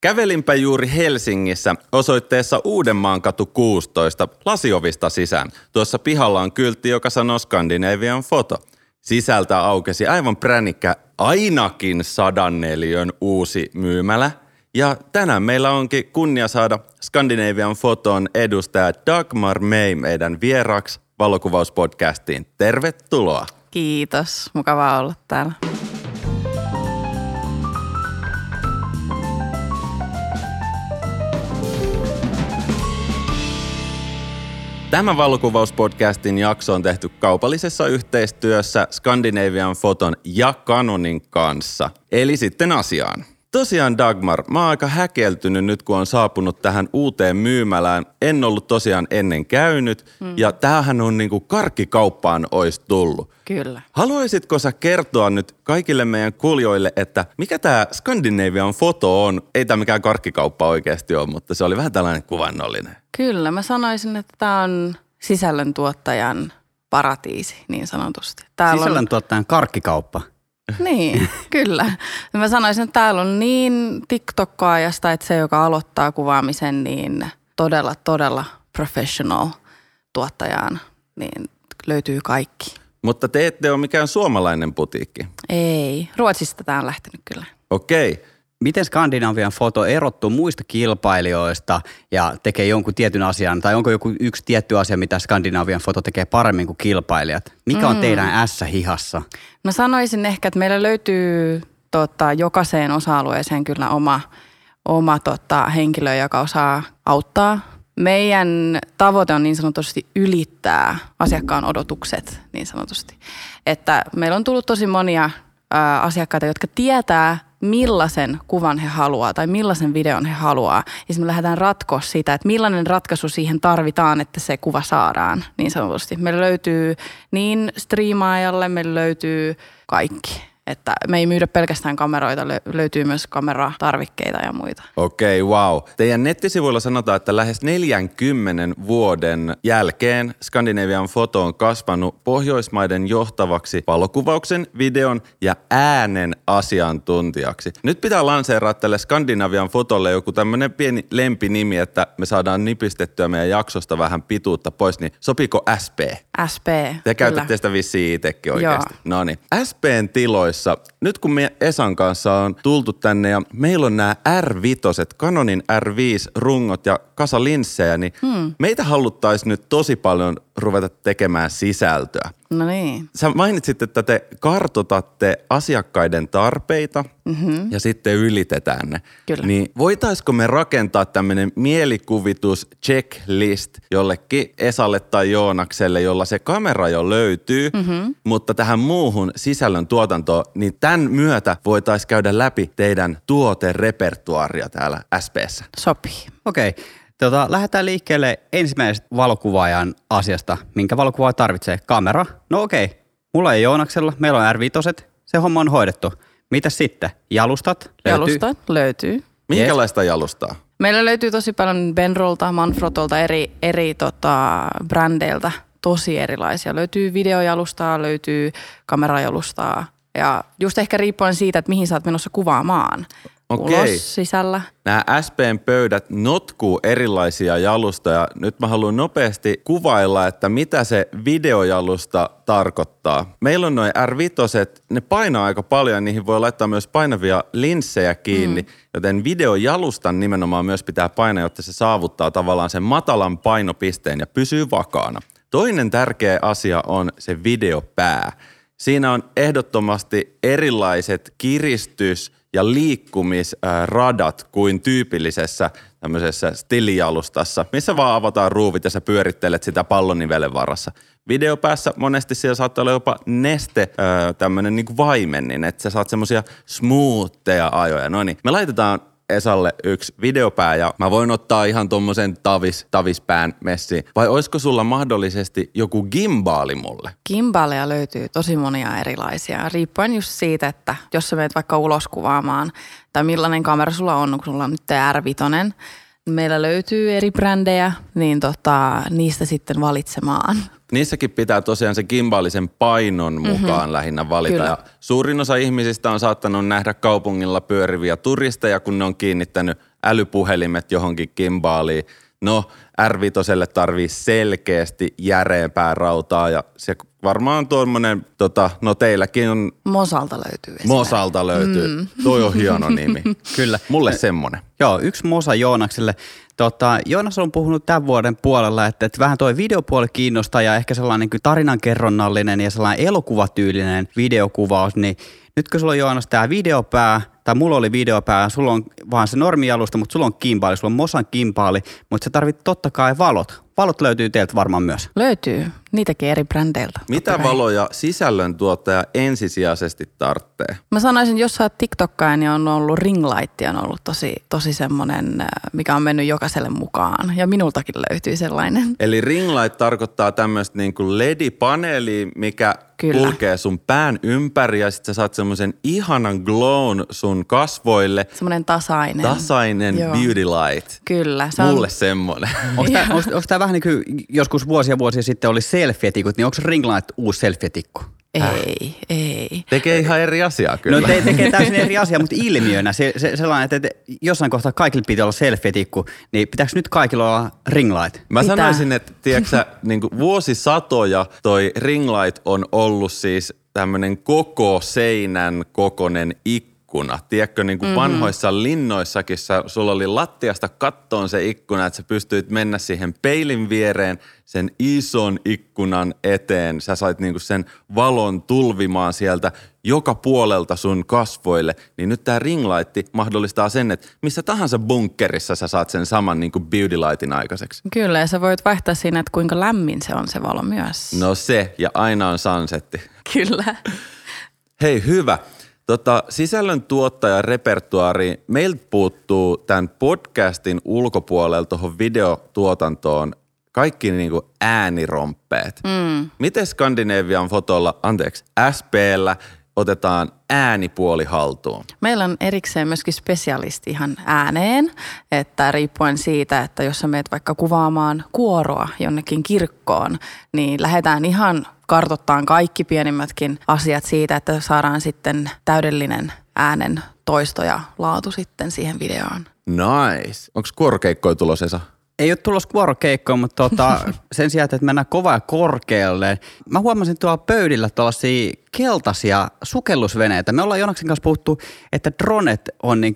Kävelinpä juuri Helsingissä osoitteessa Uudenmaan katu 16 lasiovista sisään. Tuossa pihalla on kyltti, joka sanoo Scandinavian foto. Sisältä aukesi aivan pränikkä ainakin sadan neliön uusi myymälä. Ja tänään meillä onkin kunnia saada Scandinavian foton edustaja Dagmar May meidän vieraksi valokuvauspodcastiin. Tervetuloa. Kiitos, mukavaa olla täällä. Tämä valokuvauspodcastin jakso on tehty kaupallisessa yhteistyössä Scandinavian Foton ja Canonin kanssa. Eli sitten asiaan. Tosiaan Dagmar, mä oon aika häkeltynyt nyt, kun on saapunut tähän uuteen myymälään. En ollut tosiaan ennen käynyt mm. ja tämähän on niinku karkkikauppaan ois tullut. Kyllä. Haluaisitko sä kertoa nyt kaikille meidän kuljoille, että mikä tämä Scandinavian foto on? Ei tämä mikään karkkikauppa oikeasti ole, mutta se oli vähän tällainen kuvannollinen. Kyllä, mä sanoisin, että tämä on sisällöntuottajan paratiisi niin sanotusti. Täällä sisällöntuottajan karkkikauppa. Niin, kyllä. Mä sanoisin, että täällä on niin TikTokkaajasta, että se, joka aloittaa kuvaamisen, niin todella, todella professional tuottajaan, niin löytyy kaikki. Mutta te ette ole mikään suomalainen putiikki. Ei, Ruotsista tämä on lähtenyt kyllä. Okei. Okay. Miten Skandinavian foto erottuu muista kilpailijoista ja tekee jonkun tietyn asian, tai onko joku yksi tietty asia, mitä Skandinavian foto tekee paremmin kuin kilpailijat? Mikä mm. on teidän ässä hihassa? Mä sanoisin ehkä, että meillä löytyy tota, jokaiseen osa-alueeseen kyllä oma, oma tota, henkilö, joka osaa auttaa. Meidän tavoite on niin sanotusti ylittää asiakkaan odotukset niin sanotusti. Että meillä on tullut tosi monia asiakkaita, jotka tietää, millaisen kuvan he haluaa tai millaisen videon he haluaa. Ja me lähdetään ratkoa sitä, että millainen ratkaisu siihen tarvitaan, että se kuva saadaan niin sanotusti. Meillä löytyy niin striimaajalle, meillä löytyy kaikki. Että me ei myydä pelkästään kameroita, löytyy myös kameratarvikkeita ja muita. Okei, okay, wow. Teidän nettisivuilla sanotaan, että lähes 40 vuoden jälkeen Skandinavian foto on kasvanut Pohjoismaiden johtavaksi valokuvauksen, videon ja äänen asiantuntijaksi. Nyt pitää lanseeraa tälle Skandinavian fotolle joku tämmöinen pieni lempinimi, että me saadaan nipistettyä meidän jaksosta vähän pituutta pois, niin sopiko SP? SP, Te kyllä. käytätte sitä vissiin itsekin oikeasti. No niin. SPn tiloissa kanssa. Nyt kun me Esan kanssa on tultu tänne ja meillä on nämä R5, Canonin R5-rungot ja kasa linssejä, niin hmm. meitä haluttaisiin nyt tosi paljon ruveta tekemään sisältöä. No niin. Sä mainitsit, että te kartotatte asiakkaiden tarpeita mm-hmm. ja sitten ylitetään ne. Kyllä. Niin voitaisiko me rakentaa tämmöinen mielikuvitus checklist jollekin Esalle tai Joonakselle, jolla se kamera jo löytyy, mm-hmm. mutta tähän muuhun sisällön tuotantoon, niin tämän myötä voitaisiin käydä läpi teidän tuoterepertuaria täällä SPssä. Sopii. Okei. Okay. Tota, lähdetään liikkeelle ensimmäisestä valokuvaajan asiasta. Minkä valokuvaa tarvitsee? Kamera? No okei. Okay. Mulla ei Joonaksella. Meillä on r Se homma on hoidettu. Mitä sitten? Jalustat? Löytyy? Jalustat löytyy. Minkälaista jalustaa? Meillä löytyy tosi paljon Benrolta, Manfrotolta, eri, eri tota, brändeiltä. Tosi erilaisia. Löytyy videojalustaa, löytyy kamerajalustaa. Ja just ehkä riippuen siitä, että mihin sä oot menossa kuvaamaan. Okei. ulos sisällä. Nämä SPn pöydät notkuu erilaisia jalustoja. Nyt mä haluan nopeasti kuvailla, että mitä se videojalusta tarkoittaa. Meillä on noin r ne painaa aika paljon, niihin voi laittaa myös painavia linssejä kiinni, mm. joten videojalustan nimenomaan myös pitää painaa, jotta se saavuttaa tavallaan sen matalan painopisteen ja pysyy vakaana. Toinen tärkeä asia on se videopää. Siinä on ehdottomasti erilaiset kiristys- ja liikkumisradat kuin tyypillisessä tämmöisessä stilialustassa, missä vaan avataan ruuvit ja sä pyörittelet sitä pallonivelen varassa. Videopäässä monesti siellä saattaa olla jopa neste, tämmöinen niin vaimennin, että sä saat semmoisia smoothia ajoja. No niin, me laitetaan Esalle yksi videopää ja mä voin ottaa ihan tommosen tavis, tavispään messi. Vai olisiko sulla mahdollisesti joku gimbaali mulle? Gimbaaleja löytyy tosi monia erilaisia, riippuen just siitä, että jos sä menet vaikka ulos kuvaamaan tai millainen kamera sulla on, kun sulla on nyt R5, Meillä löytyy eri brändejä, niin tota, niistä sitten valitsemaan. Niissäkin pitää tosiaan se gimbaalisen painon mhm. mukaan mm-hmm. lähinnä valita. Ja suurin osa ihmisistä on saattanut nähdä kaupungilla pyöriviä turisteja, kun ne on kiinnittänyt älypuhelimet johonkin kimbaaliin. No, R5 tarvii selkeästi järeämpää rautaa ja se varmaan tuommoinen, tota, no teilläkin on, Mosalta löytyy esimerkiksi. Mosalta löytyy. Mm. Toi on hieno nimi. Kyllä. Mulle semmonen. Joo, yksi Mosa Joonakselle. Tota, Joonas on puhunut tämän vuoden puolella, että, että vähän toi videopuoli kiinnostaa ja ehkä sellainen niin tarinankerronnallinen ja sellainen elokuvatyylinen videokuvaus, niin nyt kun sulla on Joonas tämä videopää, tai mulla oli videopää, sulla on vaan se normialusta, mutta sulla on kimpaali, sulla on Mosan kimpaali, mutta sä tarvit totta kai valot. Valot löytyy teiltä varmaan myös. Löytyy. Niitäkin eri brändeiltä. Mitä kai. valoja sisällöntuottaja ensisijaisesti tarvitsee? Mä sanoisin, jos sä oot TikTokkaaja, niin on ollut ringlight on ollut tosi, tosi semmoinen, äh, mikä on mennyt jokaiselle mukaan. Ja minultakin löytyy sellainen. Eli ringlight tarkoittaa tämmöistä niin kuin LED-paneeli, mikä Kyllä. kulkee sun pään ympäri ja sitten sä saat semmoisen ihanan glown sun kasvoille. Semmoinen tasainen. Tasainen Joo. beauty light. Kyllä. Se on, Mulle semmonen. Onko tämä, onko, onko tämä vähän niin kuin joskus vuosia vuosia sitten oli selfie-tikut, niin onko Ringlight uusi selfie-tikku? Ei, ei. Tekee ihan eri asiaa kyllä. No te, tekee täysin eri asia, mutta ilmiönä se, se, sellainen, että, että jossain kohtaa kaikilla piti olla selfie-tikku, niin pitääkö nyt kaikilla olla ringlight? Mä Mitä? sanoisin, että tiedätkö, niin vuosisatoja toi ringlight on ollut siis tämmöinen koko seinän kokonen ikkuna. Tiedätkö, niin kuin mm-hmm. vanhoissa linnoissakin sä, sulla oli lattiasta kattoon se ikkuna, että sä pystyit mennä siihen peilin viereen sen ison ikkunan eteen. Sä sait niin kuin sen valon tulvimaan sieltä joka puolelta sun kasvoille. Niin nyt tämä ringlight mahdollistaa sen, että missä tahansa bunkkerissa sä saat sen saman niin kuin beauty lightin aikaiseksi. Kyllä, ja sä voit vaihtaa siinä, että kuinka lämmin se on se valo myös. No se, ja aina on sunsetti. Kyllä. Hei, hyvä. Tota, sisällön tuottaja repertuaari, meiltä puuttuu tämän podcastin ulkopuolella tuohon videotuotantoon kaikki niinku ääniromppeet. Mm. Miten Skandinavian fotolla, anteeksi, SPllä otetaan äänipuoli haltuun? Meillä on erikseen myöskin spesialisti ihan ääneen, että riippuen siitä, että jos sä meet vaikka kuvaamaan kuoroa jonnekin kirkkoon, niin lähdetään ihan kartottaan kaikki pienimmätkin asiat siitä, että saadaan sitten täydellinen äänen toisto ja laatu sitten siihen videoon. Nice. Onko kuorokeikkoja tulossa, Esa? Ei ole tulossa kuorokeikkoa, mutta tota, sen sijaan, että mennään kovaa ja korkealle. Mä huomasin tuolla pöydillä tuollaisia keltaisia sukellusveneitä. Me ollaan Jonaksen kanssa puhuttu, että dronet on niin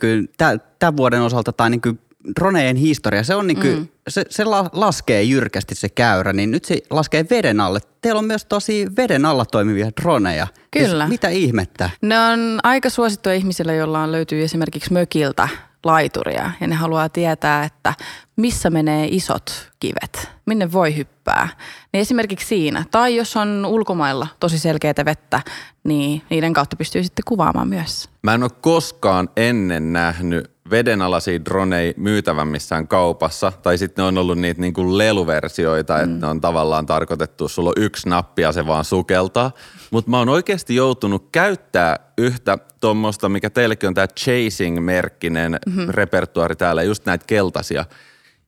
tämän vuoden osalta tai niin kuin dronejen historia. Se, on niin kuin, mm. se, se la, laskee jyrkästi se käyrä, niin nyt se laskee veden alle. Teillä on myös tosi veden alla toimivia droneja. Kyllä. Siis mitä ihmettä? Ne on aika suosittuja ihmisille, joilla on löytyy esimerkiksi mökiltä laituria ja ne haluaa tietää, että missä menee isot kivet, minne voi hyppää. Niin esimerkiksi siinä, tai jos on ulkomailla tosi selkeää vettä, niin niiden kautta pystyy sitten kuvaamaan myös. Mä en ole koskaan ennen nähnyt vedenalaisia droneja myytävän missään kaupassa. Tai sitten ne on ollut niitä niin kuin leluversioita, mm. että ne on tavallaan tarkoitettu, sulla on yksi nappi ja se vaan sukeltaa. Mutta mä oon oikeasti joutunut käyttää yhtä tuommoista, mikä teillekin on tämä Chasing-merkkinen mm-hmm. repertuari täällä, just näitä keltaisia.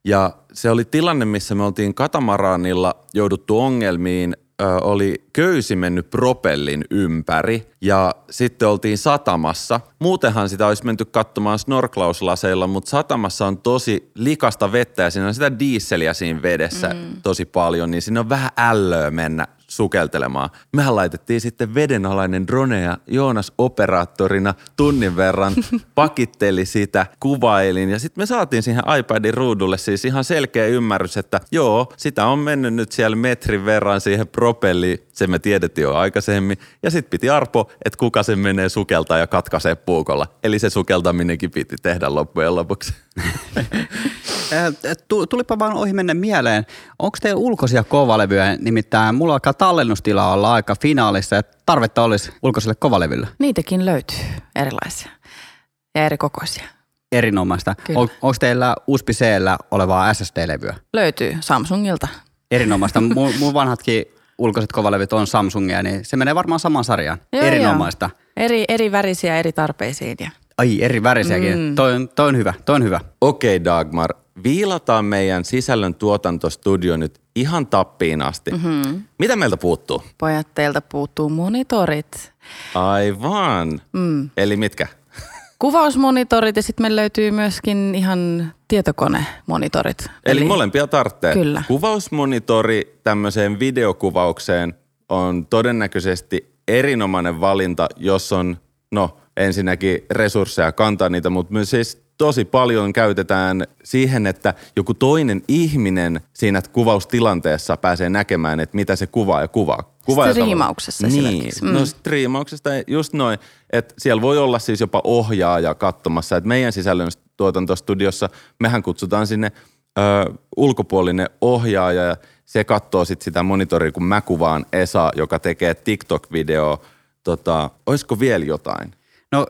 Ja se oli tilanne, missä me oltiin katamaranilla jouduttu ongelmiin ö, oli köysi mennyt propellin ympäri ja sitten oltiin satamassa. Muutenhan sitä olisi menty katsomaan snorklauslaseilla, mutta satamassa on tosi likasta vettä ja siinä on sitä diisseliä siinä vedessä mm. tosi paljon, niin siinä on vähän ällöä mennä sukeltelemaan. Mehän laitettiin sitten vedenalainen drone ja Joonas operaattorina tunnin verran pakitteli sitä, kuvailin ja sitten me saatiin siihen iPadin ruudulle siis ihan selkeä ymmärrys, että joo, sitä on mennyt nyt siellä metrin verran siihen propelliin, se me tiedettiin jo aikaisemmin ja sitten piti arpo, että kuka se menee sukeltaa ja katkaisee puukolla. Eli se sukeltaminenkin piti tehdä loppujen lopuksi. Tu- Tulipa vaan ohi mennä mieleen. Onko teillä ulkoisia kovalevyjä? Nimittäin mulla alkaa tallennustila olla aika finaalissa ja tarvetta olisi ulkoiselle kovalevylle. Niitäkin löytyy erilaisia ja eri kokoisia. Erinomaista. On, onko teillä USB olevaa SSD-levyä? Löytyy Samsungilta. Erinomaista. mun, mun vanhatkin ulkoiset kovalevyt on Samsungia, niin se menee varmaan samaan sarjaan. Joo, Erinomaista. Joo. Eri, eri värisiä eri tarpeisiin. Ja Ai, eri värisiäkin. Mm. Toi, on, toi on hyvä, toi on hyvä. Okei okay, Dagmar, viilataan meidän sisällön tuotantostudio nyt ihan tappiin asti. Mm-hmm. Mitä meiltä puuttuu? pojat, teiltä puuttuu monitorit. Aivan. Mm. Eli mitkä? Kuvausmonitorit ja sitten meillä löytyy myöskin ihan tietokonemonitorit. Eli, Eli molempia tarvitsee. Kyllä. Kuvausmonitori tämmöiseen videokuvaukseen on todennäköisesti erinomainen valinta, jos on, no ensinnäkin resursseja kantaa niitä, mutta myös siis tosi paljon käytetään siihen, että joku toinen ihminen siinä kuvaustilanteessa pääsee näkemään, että mitä se kuvaa ja kuvaa. Kuvaa Striimauksessa niin. Mm. No striimauksesta just noin, että siellä voi olla siis jopa ohjaaja katsomassa, että meidän sisällön tuotantostudiossa mehän kutsutaan sinne ö, ulkopuolinen ohjaaja ja se katsoo sitten sitä monitoria, kun mä kuvaan Esa, joka tekee TikTok-videoa. Tota, olisiko vielä jotain? No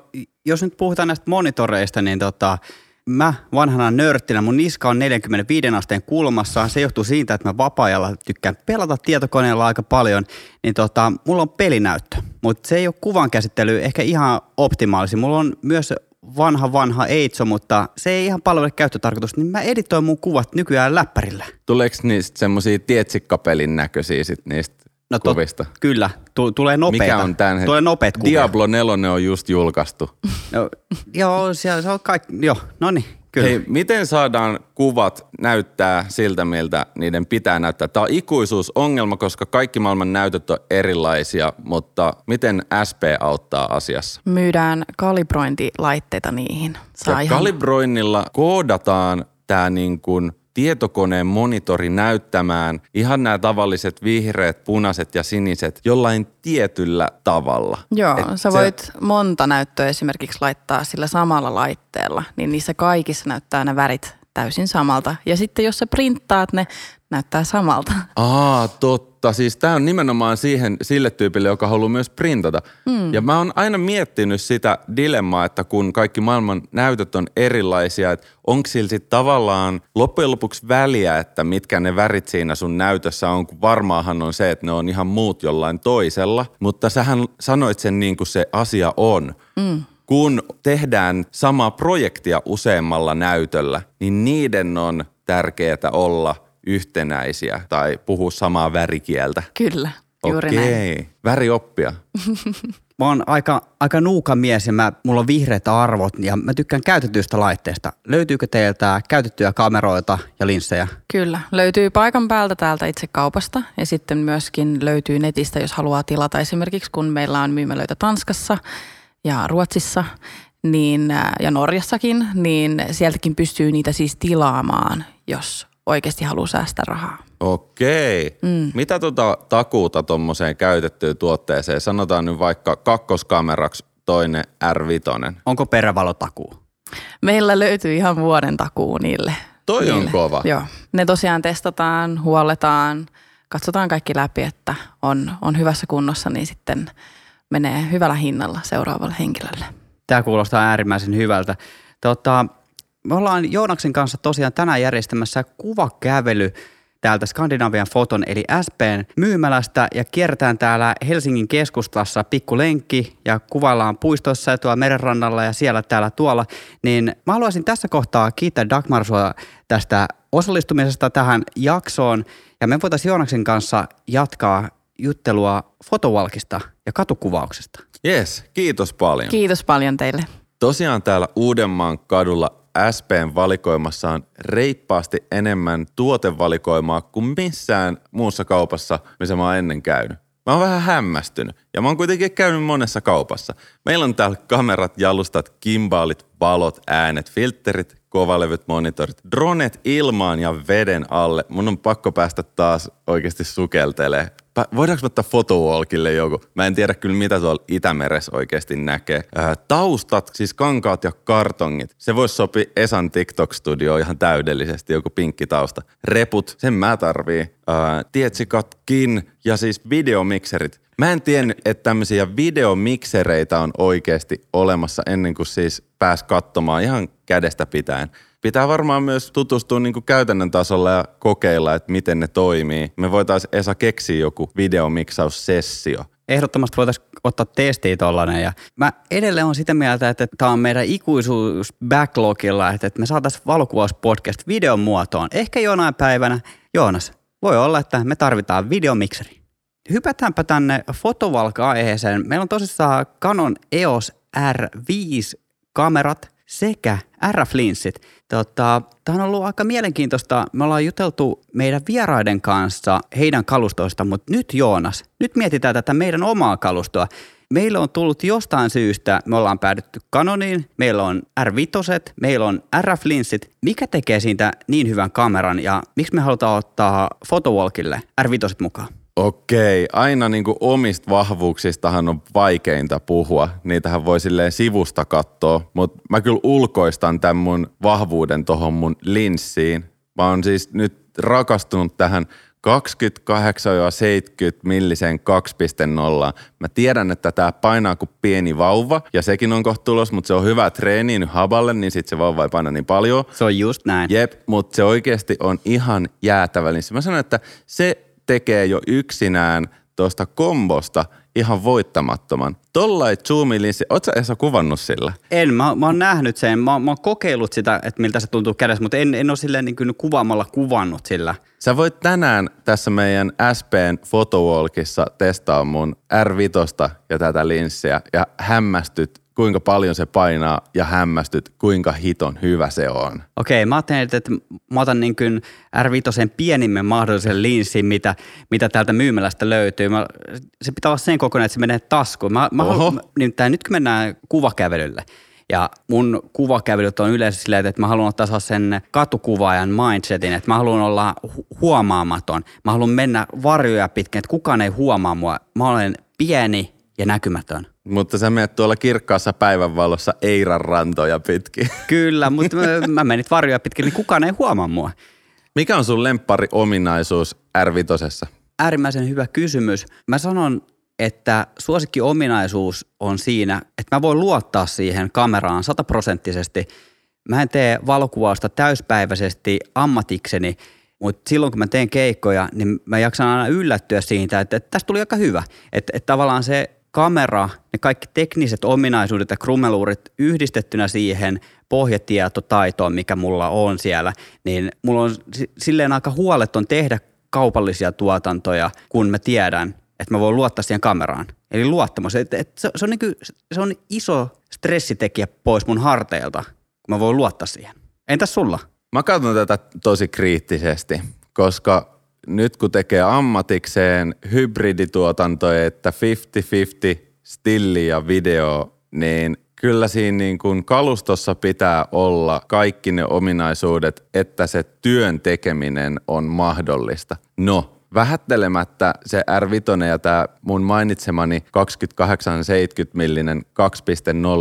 jos nyt puhutaan näistä monitoreista, niin tota, mä vanhana nörttinä, mun niska on 45 asteen kulmassa. Se johtuu siitä, että mä vapaa-ajalla tykkään pelata tietokoneella aika paljon. Niin tota, mulla on pelinäyttö, mutta se ei ole kuvan käsittely ehkä ihan optimaalisi. Mulla on myös vanha vanha Eitso, mutta se ei ihan palvele käyttötarkoitusta, niin mä editoin mun kuvat nykyään läppärillä. Tuleeko niistä semmosia tietsikkapelin näköisiä sit niistä no tot, kuvista? Kyllä, T- tulee nopeita. Mikä on tämän Tulee nopeat kuvia. Diablo 4 on just julkaistu. No, joo, siellä se on kaikki, joo, no niin. Kyllä. Hei, miten saadaan kuvat näyttää siltä, miltä niiden pitää näyttää? Tämä on ikuisuusongelma, koska kaikki maailman näytöt on erilaisia, mutta miten SP auttaa asiassa? Myydään kalibrointilaitteita niihin. Saa ja ihan... kalibroinnilla koodataan tämä niin kuin tietokoneen monitori näyttämään ihan nämä tavalliset vihreät, punaiset ja siniset jollain tietyllä tavalla. Joo, Et sä voit se... monta näyttöä esimerkiksi laittaa sillä samalla laitteella, niin niissä kaikissa näyttää ne värit täysin samalta. Ja sitten jos sä printtaat ne, näyttää samalta. Aa, totta. Siis tämä on nimenomaan siihen, sille tyypille, joka haluaa myös printata. Mm. Ja mä oon aina miettinyt sitä dilemmaa, että kun kaikki maailman näytöt on erilaisia, että onko sillä sitten tavallaan loppujen lopuksi väliä, että mitkä ne värit siinä sun näytössä on, kun varmaahan on se, että ne on ihan muut jollain toisella. Mutta sähän sanoit sen niin kuin se asia on. Mm kun tehdään samaa projektia useammalla näytöllä, niin niiden on tärkeää olla yhtenäisiä tai puhua samaa värikieltä. Kyllä, juuri Okei, näin. värioppia. Mä oon aika, aika nuuka mies ja mä, mulla on vihreät arvot ja mä tykkään käytetyistä laitteista. Löytyykö teiltä käytettyjä kameroita ja linssejä? Kyllä, löytyy paikan päältä täältä itse kaupasta ja sitten myöskin löytyy netistä, jos haluaa tilata esimerkiksi, kun meillä on myymälöitä Tanskassa ja Ruotsissa niin, ja Norjassakin, niin sieltäkin pystyy niitä siis tilaamaan, jos oikeasti haluaa säästää rahaa. Okei. Mm. Mitä tuota takuuta tuommoiseen käytettyyn tuotteeseen? Sanotaan nyt vaikka kakkoskameraksi toinen R5. Onko perävalotakuu? Meillä löytyy ihan vuoden takuu niille. Toi niille. on kova. Joo. Ne tosiaan testataan, huolletaan, katsotaan kaikki läpi, että on, on hyvässä kunnossa, niin sitten menee hyvällä hinnalla seuraavalle henkilölle. Tämä kuulostaa äärimmäisen hyvältä. Tota, me ollaan Joonaksen kanssa tosiaan tänään järjestämässä kuvakävely täältä Skandinavian foton eli SPn myymälästä ja kiertään täällä Helsingin keskustassa pikku lenkki ja kuvaillaan puistoissa ja tuolla merenrannalla ja siellä täällä tuolla. Niin mä haluaisin tässä kohtaa kiittää Dagmar sua tästä osallistumisesta tähän jaksoon ja me voitaisiin Joonaksen kanssa jatkaa juttelua fotovalkista ja katukuvauksesta. Yes, kiitos paljon. Kiitos paljon teille. Tosiaan täällä Uudenmaan kadulla SPn valikoimassa on reippaasti enemmän tuotevalikoimaa kuin missään muussa kaupassa, missä mä oon ennen käynyt. Mä oon vähän hämmästynyt ja mä oon kuitenkin käynyt monessa kaupassa. Meillä on täällä kamerat, jalustat, kimbaalit, valot, äänet, filterit, kovalevyt, monitorit, dronet ilmaan ja veden alle. Mun on pakko päästä taas oikeasti sukeltelee voidaanko ottaa fotowalkille joku? Mä en tiedä kyllä, mitä tuolla Itämeressä oikeasti näkee. Äh, taustat, siis kankaat ja kartongit. Se voisi sopia Esan TikTok-studioon ihan täydellisesti, joku pinkki tausta. Reput, sen mä tarvii. Äh, tietsikatkin ja siis videomikserit. Mä en tiennyt, että tämmöisiä videomiksereitä on oikeasti olemassa ennen kuin siis pääs katsomaan ihan kädestä pitäen pitää varmaan myös tutustua niin kuin käytännön tasolla ja kokeilla, että miten ne toimii. Me voitaisiin Esa keksiä joku videomiksaussessio. Ehdottomasti voitaisiin ottaa testiin tollanen ja mä edelleen on sitä mieltä, että tämä on meidän ikuisuus backlogilla, että me saataisiin valokuvauspodcast videon muotoon. Ehkä jonain päivänä, Joonas, voi olla, että me tarvitaan videomikseri. Hypätäänpä tänne fotovalka-aiheeseen. Meillä on tosissaan Canon EOS R5 kamerat sekä RF-linssit. Tota, tämä on ollut aika mielenkiintoista. Me ollaan juteltu meidän vieraiden kanssa heidän kalustoista, mutta nyt Joonas, nyt mietitään tätä meidän omaa kalustoa. Meillä on tullut jostain syystä, me ollaan päädytty Canoniin, meillä on R5, meillä on RF-linssit. Mikä tekee siitä niin hyvän kameran ja miksi me halutaan ottaa Photowalkille R5 mukaan? Okei, aina niin kuin omista vahvuuksistahan on vaikeinta puhua. Niitähän voi silleen sivusta katsoa, mutta mä kyllä ulkoistan tämän mun vahvuuden tohon mun linssiin. Mä oon siis nyt rakastunut tähän 28-70 millisen 2.0. Mä tiedän, että tämä painaa kuin pieni vauva ja sekin on kohta tulos, mutta se on hyvä treeni nyt haballe, niin sit se vauva ei paina niin paljon. Se on just näin. Jep, mutta se oikeasti on ihan jäätävä linssi. Mä sanon, että se tekee jo yksinään tuosta kombosta ihan voittamattoman. Tollai zoomilinssi, ootko sä kuvannut sillä? En, mä, mä oon nähnyt sen, mä, mä oon kokeillut sitä, että miltä se tuntuu kädessä, mutta en, en ole silleen niin kuin kuvaamalla kuvannut sillä. Sä voit tänään tässä meidän SPn Photowalkissa testaa mun R5 ja tätä linssiä ja hämmästyt kuinka paljon se painaa ja hämmästyt, kuinka hiton hyvä se on. Okei, mä ajattelin, että mä otan niin kuin R5 pienimmän mahdollisen linssin, mitä, mitä täältä myymälästä löytyy. Mä, se pitää olla sen kokonaan, että se menee taskuun. Mä, mä haluan, nimittäin nyt kun mennään kuvakävelylle, ja mun kuvakävelyt on yleensä silleen, että mä haluan ottaa sen katukuvaajan mindsetin, että mä haluan olla hu- huomaamaton. Mä haluan mennä varjoja pitkin, että kukaan ei huomaa mua. Mä olen pieni ja näkymätön. Mutta sä menet tuolla kirkkaassa päivänvalossa Eiran rantoja pitkin. Kyllä, mutta mä, mä menin varjoja pitkin, niin kukaan ei huomaa mua. Mikä on sun lemppari ominaisuus R5? Äärimmäisen hyvä kysymys. Mä sanon, että suosikki ominaisuus on siinä, että mä voin luottaa siihen kameraan sataprosenttisesti. Mä en tee valokuvausta täyspäiväisesti ammatikseni, mutta silloin kun mä teen keikkoja, niin mä jaksan aina yllättyä siitä, että, että tästä tuli aika hyvä. Että, että tavallaan se kamera, ne kaikki tekniset ominaisuudet ja krummeluurit yhdistettynä siihen pohjatietotaitoon, mikä mulla on siellä, niin mulla on silleen aika huoleton tehdä kaupallisia tuotantoja, kun mä tiedän, että mä voin luottaa siihen kameraan. Eli luottamus. Et, et se, se, on niinku, se on iso stressitekijä pois mun harteilta, kun mä voin luottaa siihen. Entäs sulla? Mä katson tätä tosi kriittisesti, koska nyt kun tekee ammatikseen hybridituotantoja, että 50-50 stilli ja video, niin kyllä siinä niin kuin kalustossa pitää olla kaikki ne ominaisuudet, että se työn tekeminen on mahdollista. No, vähättelemättä se R5 ja tämä mun mainitsemani 2870 millinen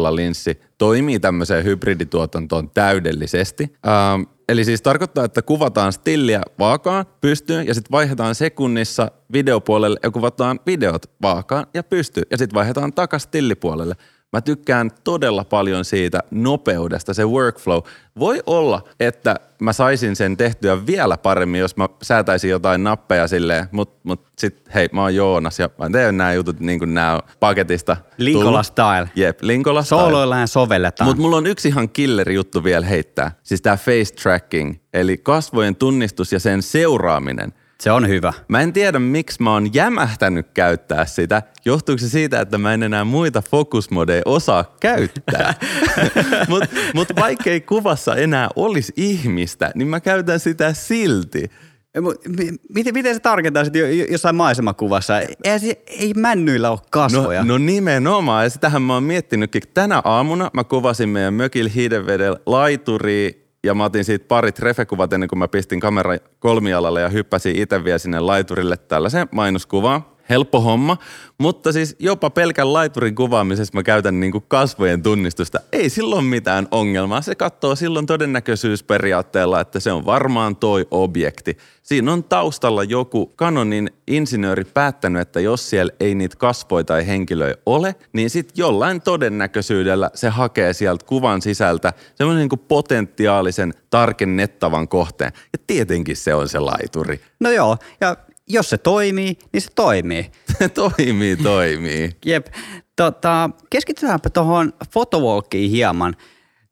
2.0 linssi toimii tämmöiseen hybridituotantoon täydellisesti. Ähm, eli siis tarkoittaa, että kuvataan stilliä vaakaan pystyyn ja sitten vaihdetaan sekunnissa videopuolelle ja kuvataan videot vaakaan ja pystyyn ja sitten vaihdetaan takaisin stillipuolelle. Mä tykkään todella paljon siitä nopeudesta, se workflow. Voi olla, että mä saisin sen tehtyä vielä paremmin, jos mä säätäisin jotain nappeja silleen, mutta mut sit hei, mä oon Joonas ja mä teen nämä jutut niin kuin nämä paketista. Linkola style. Jep, Linkola style. Sooloillaan sovelletaan. Mutta mulla on yksi ihan killer juttu vielä heittää, siis tämä face tracking, eli kasvojen tunnistus ja sen seuraaminen – se on hyvä. Mä en tiedä, miksi mä oon jämähtänyt käyttää sitä. Johtuuko se siitä, että mä en enää muita fokusmodeja osaa käyttää? Mutta mut vaikkei kuvassa enää olisi ihmistä, niin mä käytän sitä silti. Miten, miten se tarkentaa sitten jossain maisemakuvassa? Ei, se, ei männyillä ole kasvoja. No, no nimenomaan, ja sitähän mä oon miettinytkin. Tänä aamuna mä kuvasin meidän mökil Hiidenvedellä laituri ja mä otin siitä parit refekuvat ennen kuin mä pistin kamera kolmialalle ja hyppäsin itse vielä sinne laiturille tällaiseen mainoskuvaan helppo homma, mutta siis jopa pelkän laiturin kuvaamisessa mä käytän niinku kasvojen tunnistusta. Ei silloin mitään ongelmaa. Se katsoo silloin todennäköisyysperiaatteella, että se on varmaan toi objekti. Siinä on taustalla joku kanonin insinööri päättänyt, että jos siellä ei niitä kasvoja tai henkilöitä ole, niin sitten jollain todennäköisyydellä se hakee sieltä kuvan sisältä semmoisen niinku potentiaalisen tarkennettavan kohteen. Ja tietenkin se on se laituri. No joo, ja jos se toimii, niin se toimii. toimii, toimii. Jep. Tota, keskitytäänpä tuohon photowalkiin hieman.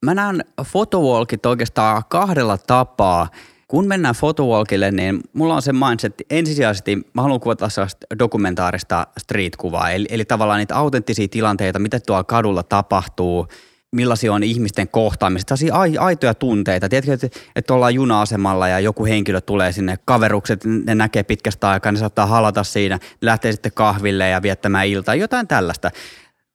Mä näen photowalkit oikeastaan kahdella tapaa. Kun mennään photowalkille, niin mulla on se mindset, ensisijaisesti mä haluan kuvata sellaista dokumentaarista street-kuvaa, eli, eli tavallaan niitä autenttisia tilanteita, mitä tuolla kadulla tapahtuu, millaisia on ihmisten kohtaamiset, sellaisia ai- aitoja tunteita. Tiedätkö, että, että ollaan juna-asemalla ja joku henkilö tulee sinne, kaverukset, ne näkee pitkästä aikaa, ne saattaa halata siinä, lähtee sitten kahville ja viettämään iltaa, jotain tällaista.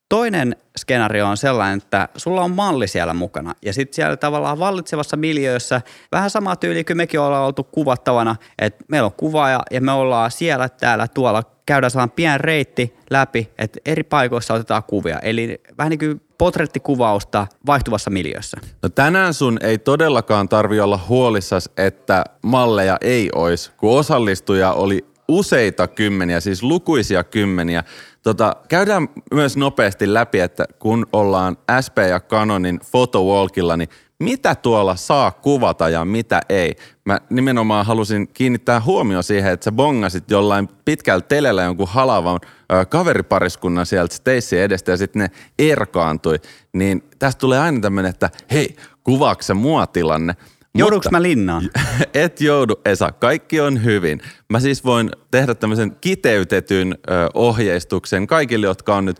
Toinen skenaario on sellainen, että sulla on malli siellä mukana ja sitten siellä tavallaan vallitsevassa miljöössä vähän sama tyyli kuin mekin ollaan oltu kuvattavana, että meillä on kuvaaja ja me ollaan siellä, täällä, tuolla, käydään sellainen pieni reitti läpi, että eri paikoissa otetaan kuvia. Eli vähän niin kuin potrettikuvausta vaihtuvassa miljöössä. No tänään sun ei todellakaan tarvi olla huolissas, että malleja ei olisi, kun osallistuja oli useita kymmeniä, siis lukuisia kymmeniä. Tota, käydään myös nopeasti läpi, että kun ollaan SP ja Canonin photowalkilla, niin mitä tuolla saa kuvata ja mitä ei. Mä nimenomaan halusin kiinnittää huomio siihen, että sä bongasit jollain pitkällä telellä jonkun halavan kaveripariskunnan sieltä Stacy edestä ja sitten ne erkaantui. Niin tästä tulee aina tämmöinen, että hei, kuvaakse mua tilanne? Joudunko mä linnaan? Et joudu, Esa. Kaikki on hyvin. Mä siis voin tehdä tämmöisen kiteytetyn ö, ohjeistuksen kaikille, jotka on nyt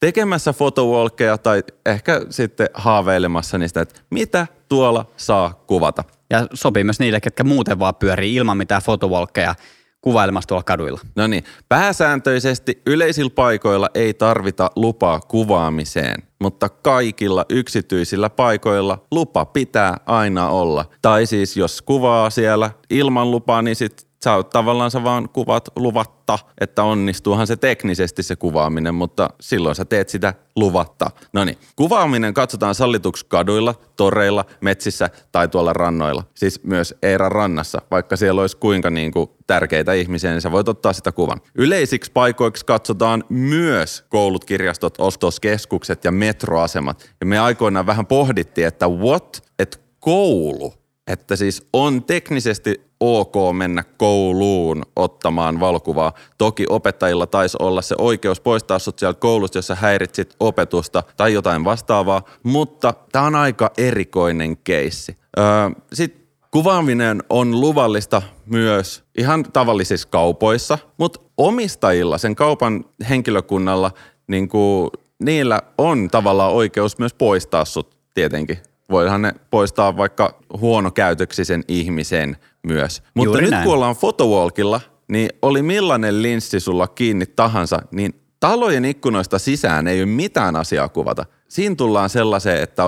tekemässä fotowalkeja tai ehkä sitten haaveilemassa niistä, että mitä tuolla saa kuvata. Ja sopii myös niille, ketkä muuten vaan pyörii ilman mitään fotovolkkeja kuvailemassa tuolla kaduilla. No niin, pääsääntöisesti yleisillä paikoilla ei tarvita lupaa kuvaamiseen, mutta kaikilla yksityisillä paikoilla lupa pitää aina olla. Tai siis jos kuvaa siellä ilman lupaa, niin sit sä oot tavallaan sä vaan kuvat luvatta, että onnistuuhan se teknisesti se kuvaaminen, mutta silloin sä teet sitä luvatta. No niin, kuvaaminen katsotaan sallituksi kaduilla, toreilla, metsissä tai tuolla rannoilla. Siis myös Eeran rannassa, vaikka siellä olisi kuinka niin kuin tärkeitä ihmisiä, niin sä voit ottaa sitä kuvan. Yleisiksi paikoiksi katsotaan myös koulut, kirjastot, ostoskeskukset ja metroasemat. Ja me aikoinaan vähän pohdittiin, että what? Että koulu että siis on teknisesti ok mennä kouluun ottamaan valokuvaa. Toki opettajilla taisi olla se oikeus poistaa sut sieltä koulusta, jos sä häiritsit opetusta tai jotain vastaavaa, mutta tämä on aika erikoinen keissi. Öö, Sitten kuvaaminen on luvallista myös ihan tavallisissa kaupoissa, mutta omistajilla, sen kaupan henkilökunnalla, niin kuin, niillä on tavallaan oikeus myös poistaa sut tietenkin voihan ne poistaa vaikka huonokäytöksisen ihmisen myös. Mutta Juuri nyt näin. kun ollaan fotowalkilla, niin oli millainen linssi sulla kiinni tahansa, niin talojen ikkunoista sisään ei ole mitään asiaa kuvata. Siinä tullaan sellaiseen, että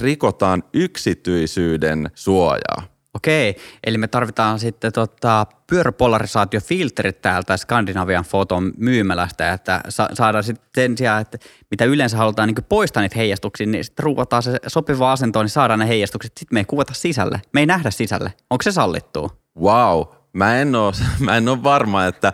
rikotaan yksityisyyden suojaa. Okei, eli me tarvitaan sitten tota pyöräpolarisaatiofilterit täältä Skandinavian foton myymälästä, että sa- saadaan sitten sen sijaan, että mitä yleensä halutaan niin poistaa niitä heijastuksia, niin sitten ruuvataan se sopiva asento, niin saadaan ne heijastukset. Sitten me ei kuvata sisälle, me ei nähdä sisälle. Onko se sallittua? Wow, mä en oo, mä en oo varma, että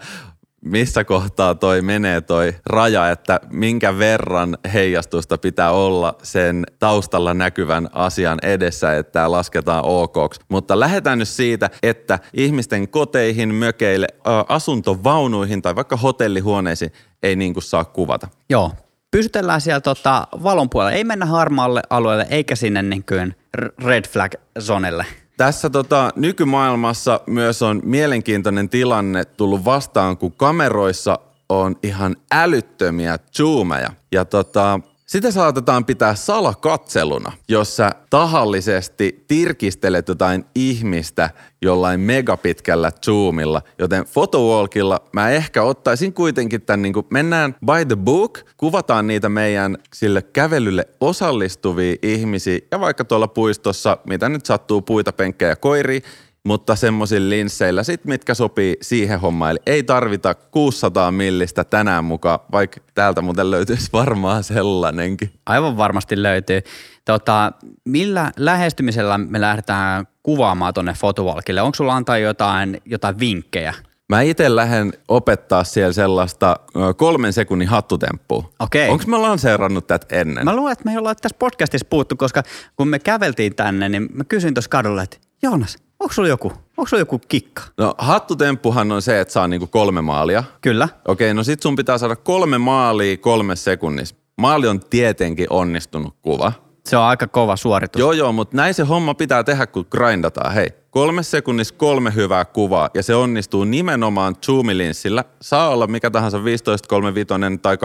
missä kohtaa toi menee toi raja, että minkä verran heijastusta pitää olla sen taustalla näkyvän asian edessä, että tämä lasketaan okoksi. Mutta lähdetään nyt siitä, että ihmisten koteihin, mökeille, asuntovaunuihin tai vaikka hotellihuoneisiin ei niin kuin saa kuvata. Joo. Pysytellään siellä tota valon puolella. Ei mennä harmaalle alueelle eikä sinne niin kuin red flag zonelle. Tässä tota, nykymaailmassa myös on mielenkiintoinen tilanne tullut vastaan, kun kameroissa on ihan älyttömiä zoomeja. Ja tota, sitä saatetaan pitää salakatseluna, jos sä tahallisesti tirkistelet jotain ihmistä jollain megapitkällä zoomilla. Joten photowalkilla mä ehkä ottaisin kuitenkin tämän, niin kuin mennään by the book, kuvataan niitä meidän sille kävelylle osallistuvia ihmisiä ja vaikka tuolla puistossa, mitä nyt sattuu, puita, penkkejä ja koiria, mutta semmoisilla linsseillä sit, mitkä sopii siihen hommaan. Eli ei tarvita 600 millistä tänään mukaan, vaikka täältä muuten löytyisi varmaan sellainenkin. Aivan varmasti löytyy. Tota, millä lähestymisellä me lähdetään kuvaamaan tuonne fotovalkille? Onko sulla antaa jotain, jotain vinkkejä? Mä itse lähden opettaa siellä sellaista kolmen sekunnin hattutemppua. Okei. Onko mä lanseerannut tätä ennen? Mä luulen, että me ei olla tässä podcastissa puhuttu, koska kun me käveltiin tänne, niin mä kysyin tuossa kadulla, että Joonas, onko sulla joku, onko sulla joku kikka? No hattutemppuhan on se, että saa niinku kolme maalia. Kyllä. Okei, no sit sun pitää saada kolme maalia kolme sekunnissa. Maali on tietenkin onnistunut kuva. Se on aika kova suoritus. Joo, joo, mutta näin se homma pitää tehdä, kun grindataan. Hei, kolme sekunnissa kolme hyvää kuvaa ja se onnistuu nimenomaan zoomilinssillä. Saa olla mikä tahansa 15-35 tai 24-70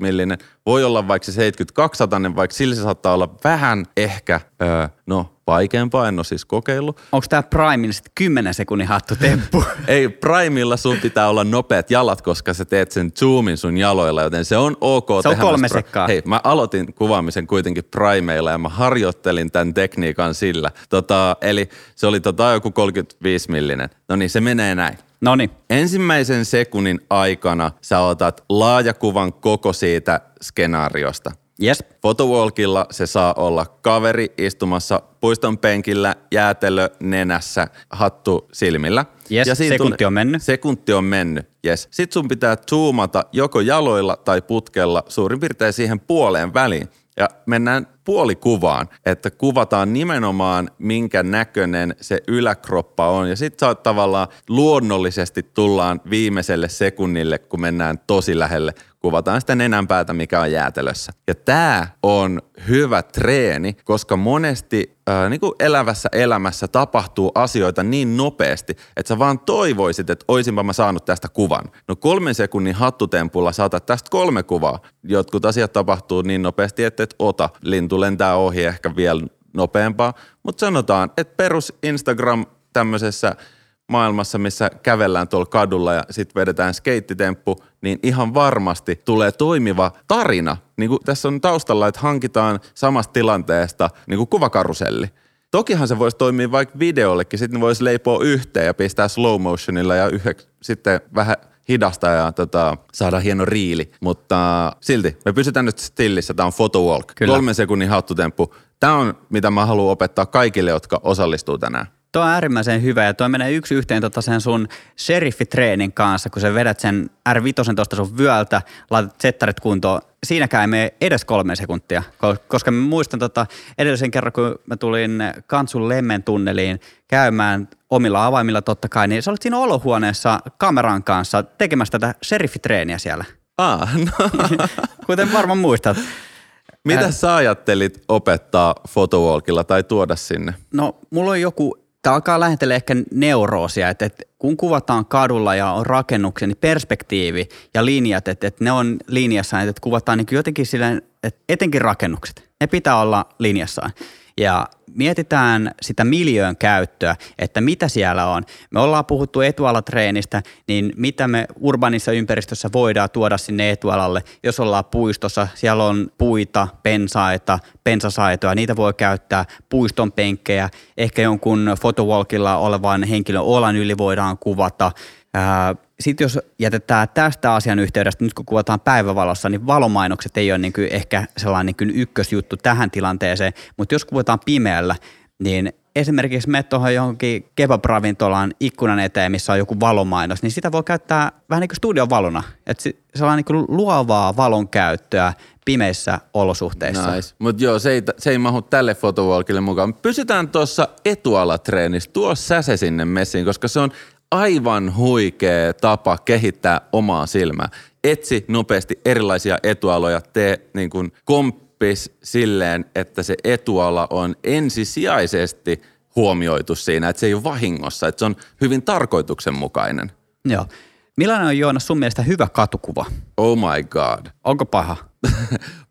millinen. Voi olla vaikka se 72 vaikka sillä se saattaa olla vähän ehkä, öö, no vaikeampaa, en ole siis kokeillut. Onko tämä Primein sitten 10 sekunnin hattutemppu? Ei, Primella sun pitää olla nopeat jalat, koska sä teet sen zoomin sun jaloilla, joten se on ok Se on kolme pro- sekkaa. Hei, mä aloitin kuvaamisen kuitenkin Primeilla ja mä harjoittelin tämän tekniikan sillä. Tota, eli se oli tota joku 35 millinen. No niin, se menee näin. no niin, Ensimmäisen sekunnin aikana sä otat laajakuvan koko siitä skenaariosta. Yes. Photowalkilla se saa olla kaveri istumassa puiston penkillä, jäätelö nenässä, hattu silmillä. Jes, siinä sekunti on mennyt. Sekunti on mennyt, yes. Sitten sun pitää zoomata joko jaloilla tai putkella suurin piirtein siihen puoleen väliin. Ja mennään puolikuvaan, että kuvataan nimenomaan minkä näköinen se yläkroppa on. Ja sitten sä tavallaan luonnollisesti tullaan viimeiselle sekunnille, kun mennään tosi lähelle kuvataan sitä nenänpäätä, mikä on jäätelössä. Ja tämä on hyvä treeni, koska monesti ää, niin kuin elävässä elämässä tapahtuu asioita niin nopeasti, että sä vaan toivoisit, että oisinpa mä saanut tästä kuvan. No kolmen sekunnin hattutempulla saatat tästä kolme kuvaa. Jotkut asiat tapahtuu niin nopeasti, että et ota. Lintu lentää ohi ehkä vielä nopeampaa, mutta sanotaan, että perus Instagram tämmöisessä maailmassa, missä kävellään tuolla kadulla ja sitten vedetään skeittitemppu, niin ihan varmasti tulee toimiva tarina. Niin kuin tässä on taustalla, että hankitaan samasta tilanteesta niin kuin kuvakaruselli. Tokihan se voisi toimia vaikka videollekin, sitten ne voisi leipoa yhteen ja pistää slow motionilla ja yhä, sitten vähän hidasta ja tota, saada hieno riili. Mutta silti, me pysytään nyt stillissä. Tämä on photowalk. Kyllä. Kolmen sekunnin hattutemppu. Tämä on, mitä mä haluan opettaa kaikille, jotka osallistuu tänään. Tuo on äärimmäisen hyvä ja tuo menee yksi yhteen tota sen sun sheriffitreenin kanssa, kun sä vedät sen R5 tuosta sun vyöltä, laitat settarit kuntoon. Siinäkään ei mene edes kolme sekuntia, ko- koska mä muistan tota edellisen kerran, kun mä tulin Kansun Lemmen tunneliin käymään omilla avaimilla totta kai, niin sä olit siinä olohuoneessa kameran kanssa tekemässä tätä sherifitreeniä siellä. Ah, no. Kuten varmaan muistat. Mitä sä ajattelit opettaa photowalkilla tai tuoda sinne? No, mulla on joku, tämä alkaa lähetellä ehkä neuroosia, että, että kun kuvataan kadulla ja on rakennuksia, niin perspektiivi ja linjat, että, että ne on linjassaan, että kuvataan niin jotenkin sillä, että etenkin rakennukset, ne pitää olla linjassaan. Ja mietitään sitä miljöön käyttöä, että mitä siellä on. Me ollaan puhuttu etualatreenistä, niin mitä me urbanissa ympäristössä voidaan tuoda sinne etualalle. Jos ollaan puistossa, siellä on puita, pensaita, pensasaitoja, niitä voi käyttää, puiston penkkejä, ehkä jonkun photowalkilla olevan henkilön olan yli voidaan kuvata. Sitten jos jätetään tästä asian yhteydestä, nyt kun kuvataan päivävalossa, niin valomainokset ei ole niin kuin ehkä sellainen niin kuin ykkösjuttu tähän tilanteeseen, mutta jos kuvataan pimeällä, niin esimerkiksi me tuohon johonkin kebab-ravintolaan ikkunan eteen, missä on joku valomainos, niin sitä voi käyttää vähän niin kuin studion valona. Että se- sellainen niin kuin luovaa valon käyttöä pimeissä olosuhteissa. Nice. Mutta joo, se ei, se ei mahu tälle photowalkille mukaan. Pysytään tuossa etualatreenissä. Tuo sä se sinne messiin, koska se on aivan huikea tapa kehittää omaa silmää. Etsi nopeasti erilaisia etualoja, tee niin kuin komppis silleen, että se etuala on ensisijaisesti huomioitu siinä, että se ei ole vahingossa, että se on hyvin tarkoituksenmukainen. Joo. Millainen on Joonas sun mielestä hyvä katukuva? Oh my god. Onko paha?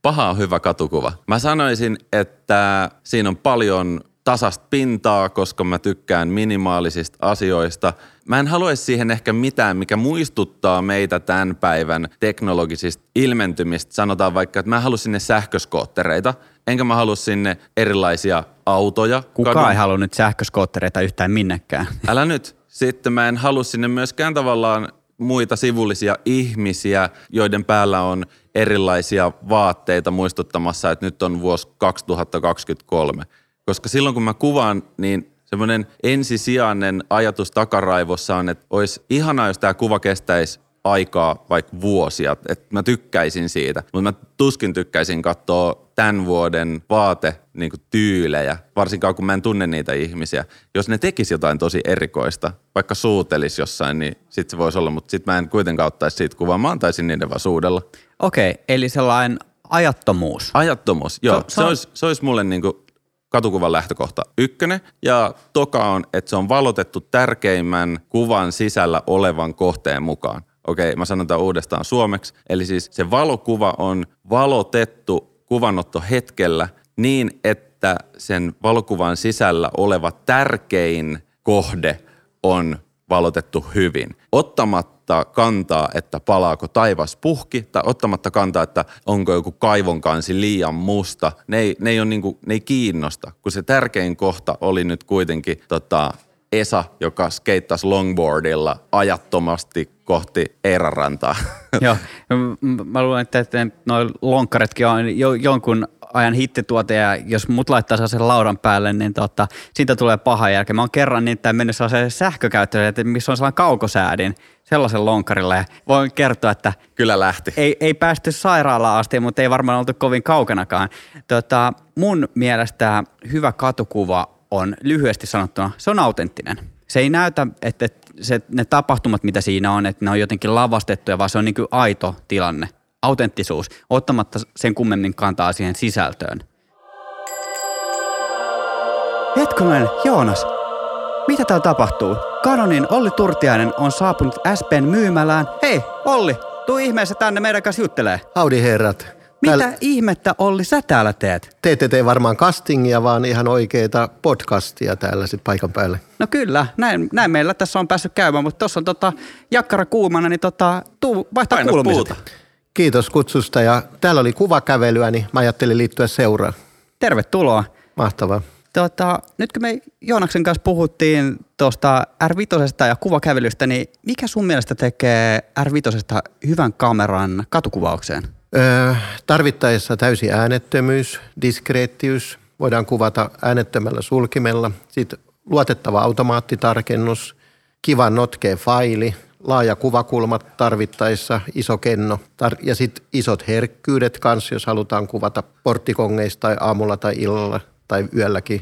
Paha on hyvä katukuva. Mä sanoisin, että siinä on paljon tasasta pintaa, koska mä tykkään minimaalisista asioista. Mä en haluaisi siihen ehkä mitään, mikä muistuttaa meitä tämän päivän teknologisista ilmentymistä. Sanotaan vaikka, että mä en halua sinne sähköskoottereita, enkä mä halua sinne erilaisia autoja. Kukaan kadun- ei halua nyt sähköskoottereita yhtään minnekään. Älä nyt. Sitten mä en halua sinne myöskään tavallaan muita sivullisia ihmisiä, joiden päällä on erilaisia vaatteita muistuttamassa, että nyt on vuosi 2023. Koska silloin kun mä kuvaan, niin semmoinen ensisijainen ajatus takaraivossa on, että olisi ihanaa, jos tämä kuva kestäisi aikaa vaikka vuosia, että mä tykkäisin siitä. Mutta mä tuskin tykkäisin katsoa tämän vuoden vaate niin tyylejä, varsinkaan kun mä en tunne niitä ihmisiä. Jos ne tekis jotain tosi erikoista, vaikka suutelis jossain, niin sit se voisi olla, mutta sit mä en kuitenkaan ottaisi siitä kuvaa, mä antaisin niiden vaan suudella. Okei, eli sellainen ajattomuus. Ajattomuus, joo. Se- Se, se se, on- olisi, se olisi mulle niinku katukuvan lähtökohta ykkönen. Ja toka on, että se on valotettu tärkeimmän kuvan sisällä olevan kohteen mukaan. Okei, mä sanon tämän uudestaan suomeksi. Eli siis se valokuva on valotettu kuvanotto hetkellä niin, että sen valokuvan sisällä oleva tärkein kohde on valotettu hyvin. Ottamatta kantaa, että palaako taivas puhki, tai ottamatta kantaa, että onko joku kaivonkansi liian musta. Ne ei, ne ei, ole niinku, ne ei kiinnosta, kun se tärkein kohta oli nyt kuitenkin tota, Esa, joka skeittasi longboardilla ajattomasti kohti Eerarantaa. Joo, mä luulen, että, että noin lonkkaretkin on jo, jonkun ajan hittituote ja jos mut laittaa sen laudan päälle, niin tota, siitä tulee paha jälkeen. Mä oon kerran niin mennyt sellaiseen sähkökäyttöön, että missä on sellainen kaukosäädin sellaisen lonkkarilla ja voin kertoa, että Kyllä lähti. ei, ei päästy sairaalaan asti, mutta ei varmaan oltu kovin kaukanakaan. Tota, mun mielestä hyvä katukuva on lyhyesti sanottuna, se on autenttinen. Se ei näytä, että se, ne tapahtumat, mitä siinä on, että ne on jotenkin lavastettuja, vaan se on niin kuin aito tilanne. Autenttisuus, ottamatta sen kummemmin kantaa siihen sisältöön. Hetkonen, Joonas, mitä täällä tapahtuu? Kanonin Olli Turtiainen on saapunut SPn myymälään. Hei, Olli, tuu ihmeessä tänne meidän kanssa juttelee. Howdy herrat. Mitä Täällä ihmettä Olli sä täällä teet? te ette tee varmaan castingia, vaan ihan oikeita podcastia täällä sit paikan päälle. No kyllä, näin, näin meillä tässä on päässyt käymään, mutta tuossa on tota jakkara kuumana, niin tota, tuu vaihtaa Paina kuulumiset. puuta. Kiitos kutsusta ja täällä oli kuvakävelyä, niin mä ajattelin liittyä seuraan. Tervetuloa. Mahtavaa. Tota, nyt kun me Joonaksen kanssa puhuttiin tuosta R5 ja kuvakävelystä, niin mikä sun mielestä tekee R5 hyvän kameran katukuvaukseen? Öö, tarvittaessa täysi äänettömyys, diskreettiys, voidaan kuvata äänettömällä sulkimella, sitten luotettava automaattitarkennus, kiva notkea faili, laaja kuvakulma tarvittaessa, iso kenno tar- ja sitten isot herkkyydet kanssa, jos halutaan kuvata porttikongeista tai aamulla tai illalla tai yölläkin.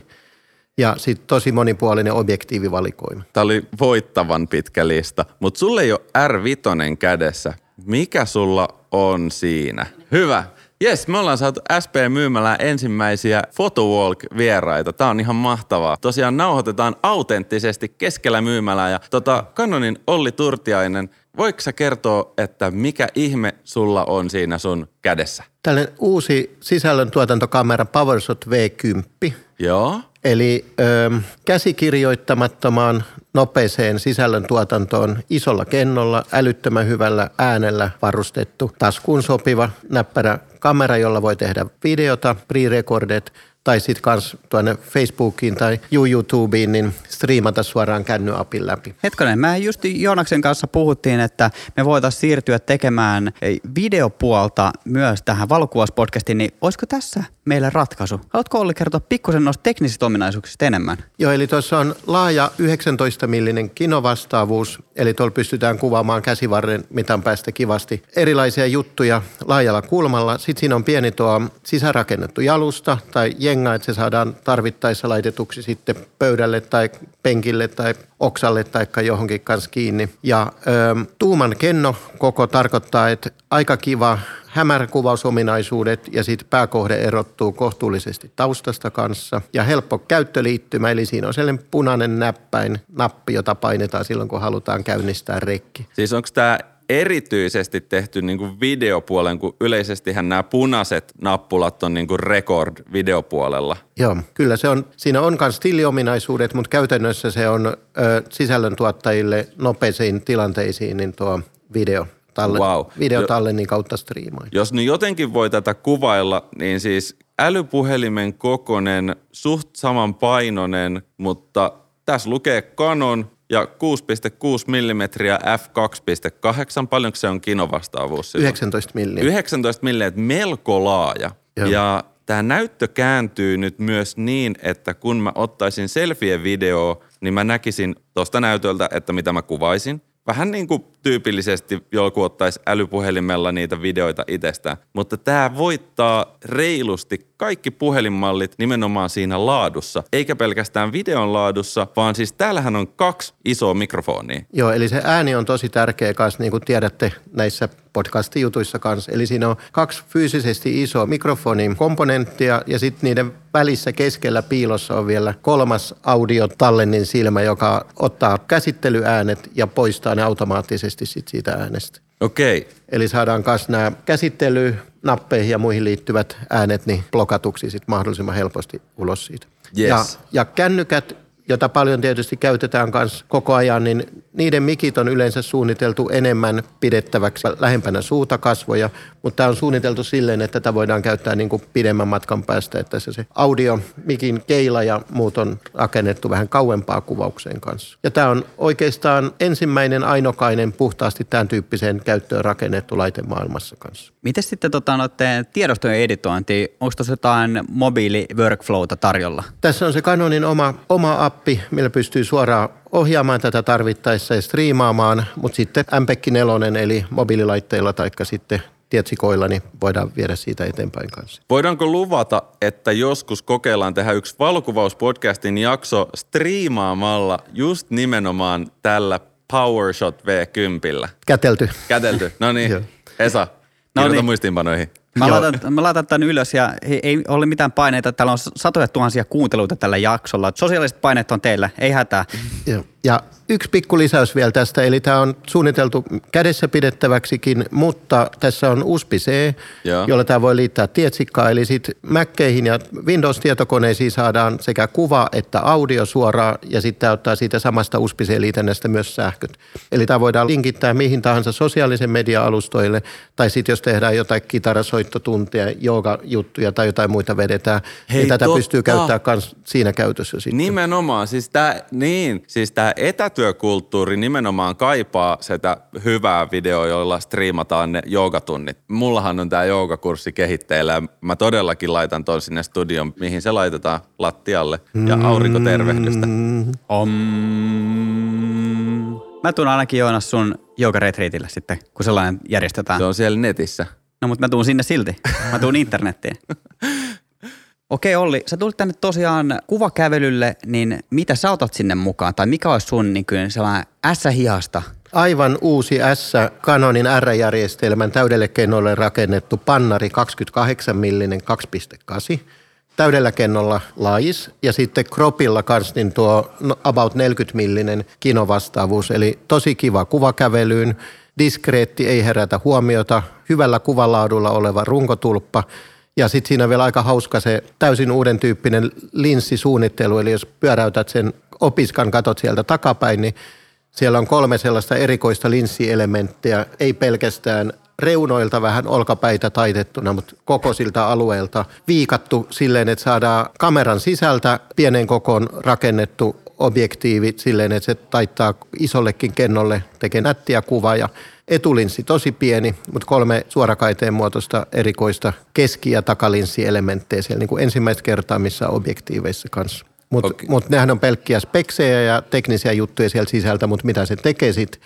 Ja sitten tosi monipuolinen objektiivivalikoima. Tämä oli voittavan pitkä lista, mutta sulle ei ole R5 kädessä. Mikä sulla on siinä? Hyvä. Jes, me ollaan saatu SP myymälään ensimmäisiä Photowalk-vieraita. Tämä on ihan mahtavaa. Tosiaan nauhoitetaan autenttisesti keskellä myymälää. Ja tota, Canonin Olli Turtiainen, voiko sä kertoa, että mikä ihme sulla on siinä sun kädessä? Tällainen uusi sisällöntuotantokamera PowerShot V10, Joo. eli ö, käsikirjoittamattomaan nopeeseen sisällöntuotantoon isolla kennolla, älyttömän hyvällä äänellä varustettu, taskuun sopiva näppärä kamera, jolla voi tehdä videota, pre-recordet tai sitten kans tuonne Facebookiin tai YouTubeen, niin striimata suoraan kännyapin läpi. Hetkonen, mä just Joonaksen kanssa puhuttiin, että me voitaisiin siirtyä tekemään videopuolta myös tähän valokuvauspodcastiin, niin olisiko tässä meille ratkaisu? Haluatko Olli kertoa pikkusen noista teknisistä ominaisuuksista enemmän? Joo, eli tuossa on laaja 19-millinen kinovastaavuus, eli tuolla pystytään kuvaamaan käsivarren mitan päästä kivasti erilaisia juttuja laajalla kulmalla. Sitten siinä on pieni tuo sisärakennettu jalusta tai jenga, että se saadaan tarvittaessa laitetuksi sitten pöydälle tai penkille tai oksalle tai johonkin kanssa kiinni. Ja ö, tuuman kenno koko tarkoittaa, että aika kiva hämäräkuvausominaisuudet ja sitten pääkohde erottuu kohtuullisesti taustasta kanssa. Ja helppo käyttöliittymä, eli siinä on sellainen punainen näppäin, nappi, jota painetaan silloin, kun halutaan käynnistää rekki. Siis onko tämä erityisesti tehty niinku videopuolen, kun yleisestihän nämä punaiset nappulat on niinku record videopuolella. Joo, kyllä se on, siinä on myös stilliominaisuudet, mutta käytännössä se on ö, sisällöntuottajille nopeisiin tilanteisiin niin tuo video, talle, Wow. videotallennin kautta striimoin. Jos nyt jotenkin voi tätä kuvailla, niin siis älypuhelimen kokonen, suht saman painoinen, mutta tässä lukee Canon ja 6,6 mm f2.8. Paljonko se on kinovastaavuus? silloin? 19 milliä. 19 milliä, melko laaja. Joo. Ja tämä näyttö kääntyy nyt myös niin, että kun mä ottaisin selfie-videoa, niin mä näkisin tuosta näytöltä, että mitä mä kuvaisin. Vähän niin kuin tyypillisesti joku ottaisi älypuhelimella niitä videoita itsestään. Mutta tämä voittaa reilusti kaikki puhelinmallit nimenomaan siinä laadussa. Eikä pelkästään videon laadussa, vaan siis täällähän on kaksi isoa mikrofonia. Joo, eli se ääni on tosi tärkeä kanssa, niin kuin tiedätte näissä podcast-jutuissa kanssa. Eli siinä on kaksi fyysisesti isoa mikrofonin komponenttia ja sitten niiden välissä keskellä piilossa on vielä kolmas audiotallennin silmä, joka ottaa käsittelyäänet ja poistaa ne automaattisesti sit siitä äänestä. Okei. Eli saadaan myös nämä käsittelynappeihin ja muihin liittyvät äänet niin blokatuksi sit mahdollisimman helposti ulos siitä. Yes. Ja, ja kännykät, jota paljon tietysti käytetään myös koko ajan, niin niiden mikit on yleensä suunniteltu enemmän pidettäväksi lähempänä suuta kasvoja, mutta tämä on suunniteltu silleen, että tätä voidaan käyttää niin kuin pidemmän matkan päästä, että se, se audio, mikin keila ja muut on rakennettu vähän kauempaa kuvaukseen kanssa. Ja tämä on oikeastaan ensimmäinen ainokainen puhtaasti tämän tyyppiseen käyttöön rakennettu laite maailmassa kanssa. Miten sitten tota, noiden tiedostojen editointi, onko tuossa jotain mobiili-workflowta tarjolla? Tässä on se Canonin oma, oma appi, millä pystyy suoraan ohjaamaan tätä tarvittaessa ja striimaamaan, mutta sitten MPEG 4 eli mobiililaitteilla tai sitten tietsikoilla, niin voidaan viedä siitä eteenpäin kanssa. Voidaanko luvata, että joskus kokeillaan tehdä yksi valokuvauspodcastin jakso striimaamalla just nimenomaan tällä PowerShot V10? Kätelty. Kätelty. No niin. Esa, No kirjoita niin. muistiinpanoihin. Mä Joo. laitan, mä laitan tämän ylös ja ei, ei ole mitään paineita. Täällä on satoja tuhansia kuunteluita tällä jaksolla. Sosiaaliset paineet on teillä, ei hätää. Joo. Ja yksi pikku lisäys vielä tästä, eli tämä on suunniteltu kädessä pidettäväksikin, mutta tässä on USB-C, jolla tämä voi liittää tietsikkaa, eli sitten Macceihin ja Windows-tietokoneisiin saadaan sekä kuva että audio suoraan, ja sitten tämä ottaa siitä samasta USB-C-liitännästä myös sähköt. Eli tämä voidaan linkittää mihin tahansa sosiaalisen media-alustoille, tai sitten jos tehdään jotain kitarasoittotunteja, joogajuttuja tai jotain muita vedetään, Hei, niin tätä totta. pystyy käyttämään myös siinä käytössä sitten. Nimenomaan, siis tämä niin, siis tää etätyökulttuuri nimenomaan kaipaa sitä hyvää videoa, jolla striimataan ne joogatunnit. Mullahan on tämä joogakurssi kehitteillä ja mä todellakin laitan ton sinne studion, mihin se laitetaan lattialle ja aurinkotervehdystä. Om. Mä tuun ainakin Joonas sun joogaretriitille sitten, kun sellainen järjestetään. Se on siellä netissä. No mutta mä tuun sinne silti. Mä tuun internettiin. Okei Olli, sä tulit tänne tosiaan kuvakävelylle, niin mitä sä otat sinne mukaan? Tai mikä olisi sun niin kuin sellainen ässähihasta? Aivan uusi S Canonin R-järjestelmän täydelle kennolle rakennettu pannari 28 millinen 2.8 täydellä kennolla lais. Ja sitten kropilla kans niin tuo no, about 40 millinen kinovastaavuus, eli tosi kiva kuvakävelyyn, diskreetti, ei herätä huomiota, hyvällä kuvalaadulla oleva runkotulppa ja sitten siinä on vielä aika hauska se täysin uuden tyyppinen linssisuunnittelu, eli jos pyöräytät sen opiskan, katot sieltä takapäin, niin siellä on kolme sellaista erikoista linssielementtiä, ei pelkästään reunoilta vähän olkapäitä taitettuna, mutta koko siltä alueelta viikattu silleen, että saadaan kameran sisältä pienen kokoon rakennettu objektiivi silleen, että se taittaa isollekin kennolle, tekee nättiä kuvaa ja etulinssi tosi pieni, mutta kolme suorakaiteen muotoista erikoista keski- ja takalinssielementtejä siellä niin kuin ensimmäistä kertaa missä objektiiveissa kanssa. Mutta Okei. mut nehän on pelkkiä speksejä ja teknisiä juttuja sieltä sisältä, mutta mitä se tekee sit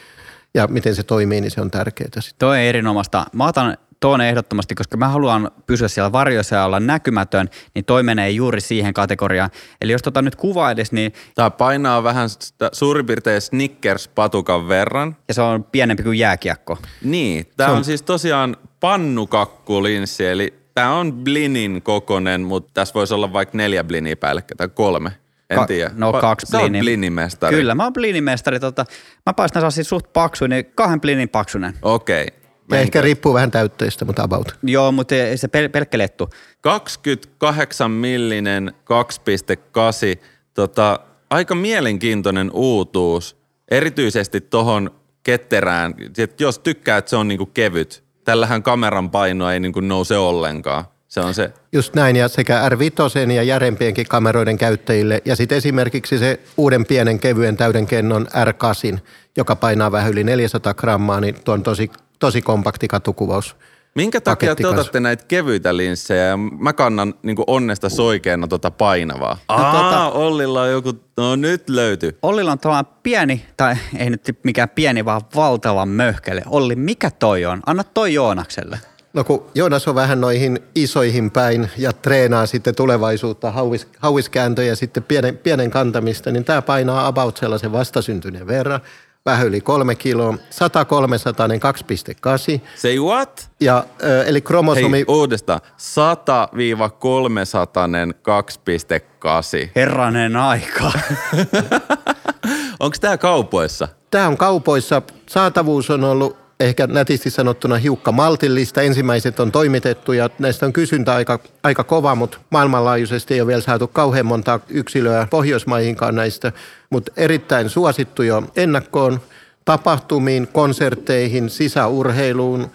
ja miten se toimii, niin se on tärkeää sitten. Toi on erinomaista. Mä otan tuon ehdottomasti, koska mä haluan pysyä siellä varjossa ja olla näkymätön, niin toi menee juuri siihen kategoriaan. Eli jos tota nyt kuvaa edes, niin Tämä painaa vähän sitä suurin piirtein Snickers-patukan verran. ja se on pienempi kuin jääkiekko. Niin, tämä on, on siis tosiaan pannukakkulinssi, eli tämä on blinin kokonen, mutta tässä voisi olla vaikka neljä blinia päällekkäin tai kolme. En Ka- tiedä. no Pa- kaksi Sä bliniä. blinimestari. Kyllä, mä oon blinimestari. Tota, mä paistan sellaisia suht paksuja, niin kahden blinin paksunen. Okei. Ja ehkä riippuu vähän täytteistä, mutta about. Joo, mutta ei se pel- pelkkä lettu. 28 millinen 2.8. Tota, aika mielenkiintoinen uutuus, erityisesti tohon ketterään. Et jos tykkää, että se on niinku kevyt. Tällähän kameran paino ei niinku nouse ollenkaan. Se on se, Just näin, ja sekä R5 ja järempienkin kameroiden käyttäjille, ja sitten esimerkiksi se uuden pienen kevyen täyden kennon R8, joka painaa vähän yli 400 grammaa, niin tuo on tosi, tosi kompakti katukuvaus Minkä takia te otatte näitä kevyitä linssejä ja mä kannan niin onnesta soikeena tota painavaa? No Aa, tota- Ollilla on joku, no nyt löytyy. Ollilla on tällainen pieni, tai ei nyt mikään pieni, vaan valtava möhkele. Olli, mikä toi on? Anna toi Joonakselle. No kun Joonas on vähän noihin isoihin päin ja treenaa sitten tulevaisuutta, hauis, hauiskääntöjä sitten pienen, pienen kantamista, niin tämä painaa about sellaisen vastasyntyneen verran. Vähän yli kolme kiloa, 100 300 2,8. Say what? Ja, ö, eli kromosomi... Hei, uudestaan. 100-300 2,8. Herranen aika. Onko tämä kaupoissa? Tämä on kaupoissa. Saatavuus on ollut ehkä nätisti sanottuna hiukka maltillista. Ensimmäiset on toimitettu ja näistä on kysyntä aika, aika kova, mutta maailmanlaajuisesti ei ole vielä saatu kauhean montaa yksilöä Pohjoismaihinkaan näistä. Mutta erittäin suosittu jo ennakkoon tapahtumiin, konsertteihin, sisäurheiluun,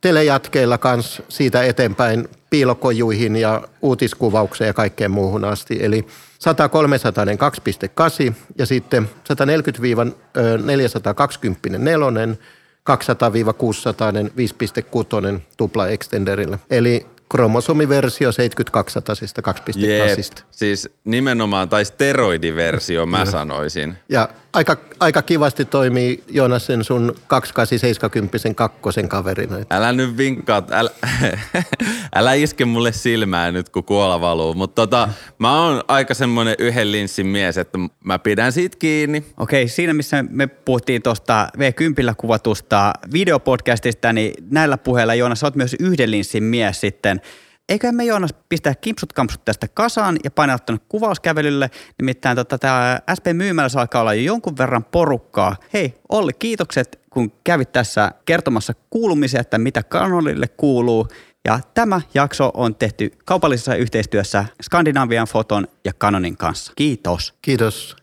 telejatkeilla kanssa siitä eteenpäin piilokojuihin ja uutiskuvaukseen ja kaikkeen muuhun asti. Eli 100 300 2,8 ja sitten 140-420 nelonen, 200-600 5,6 tupla extenderillä. Eli kromosomiversio 72 2,8. Siis nimenomaan, tai steroidiversio mä sanoisin. Ja aika, aika kivasti toimii Joonas sen sun 2870 kakkosen kaverina. Älä nyt vinkkaa, älä, älä iske mulle silmään nyt, kun kuola valuu. Mutta tota, mä oon aika semmonen yhden linssin mies, että mä pidän siitä kiinni. Okei, siinä missä me puhuttiin tuosta V10 kuvatusta videopodcastista, niin näillä puheilla Joonas, sä oot myös yhden linssin mies sitten. Eiköhän me Joonas pistää kimpsut kampsut tästä kasaan ja painaa tuonne kuvauskävelylle. Nimittäin tota, tämä SP Myymällä alkaa olla jo jonkun verran porukkaa. Hei Olli, kiitokset kun kävit tässä kertomassa kuulumisia, että mitä Canonille kuuluu. Ja tämä jakso on tehty kaupallisessa yhteistyössä Skandinavian Foton ja Canonin kanssa. Kiitos. Kiitos.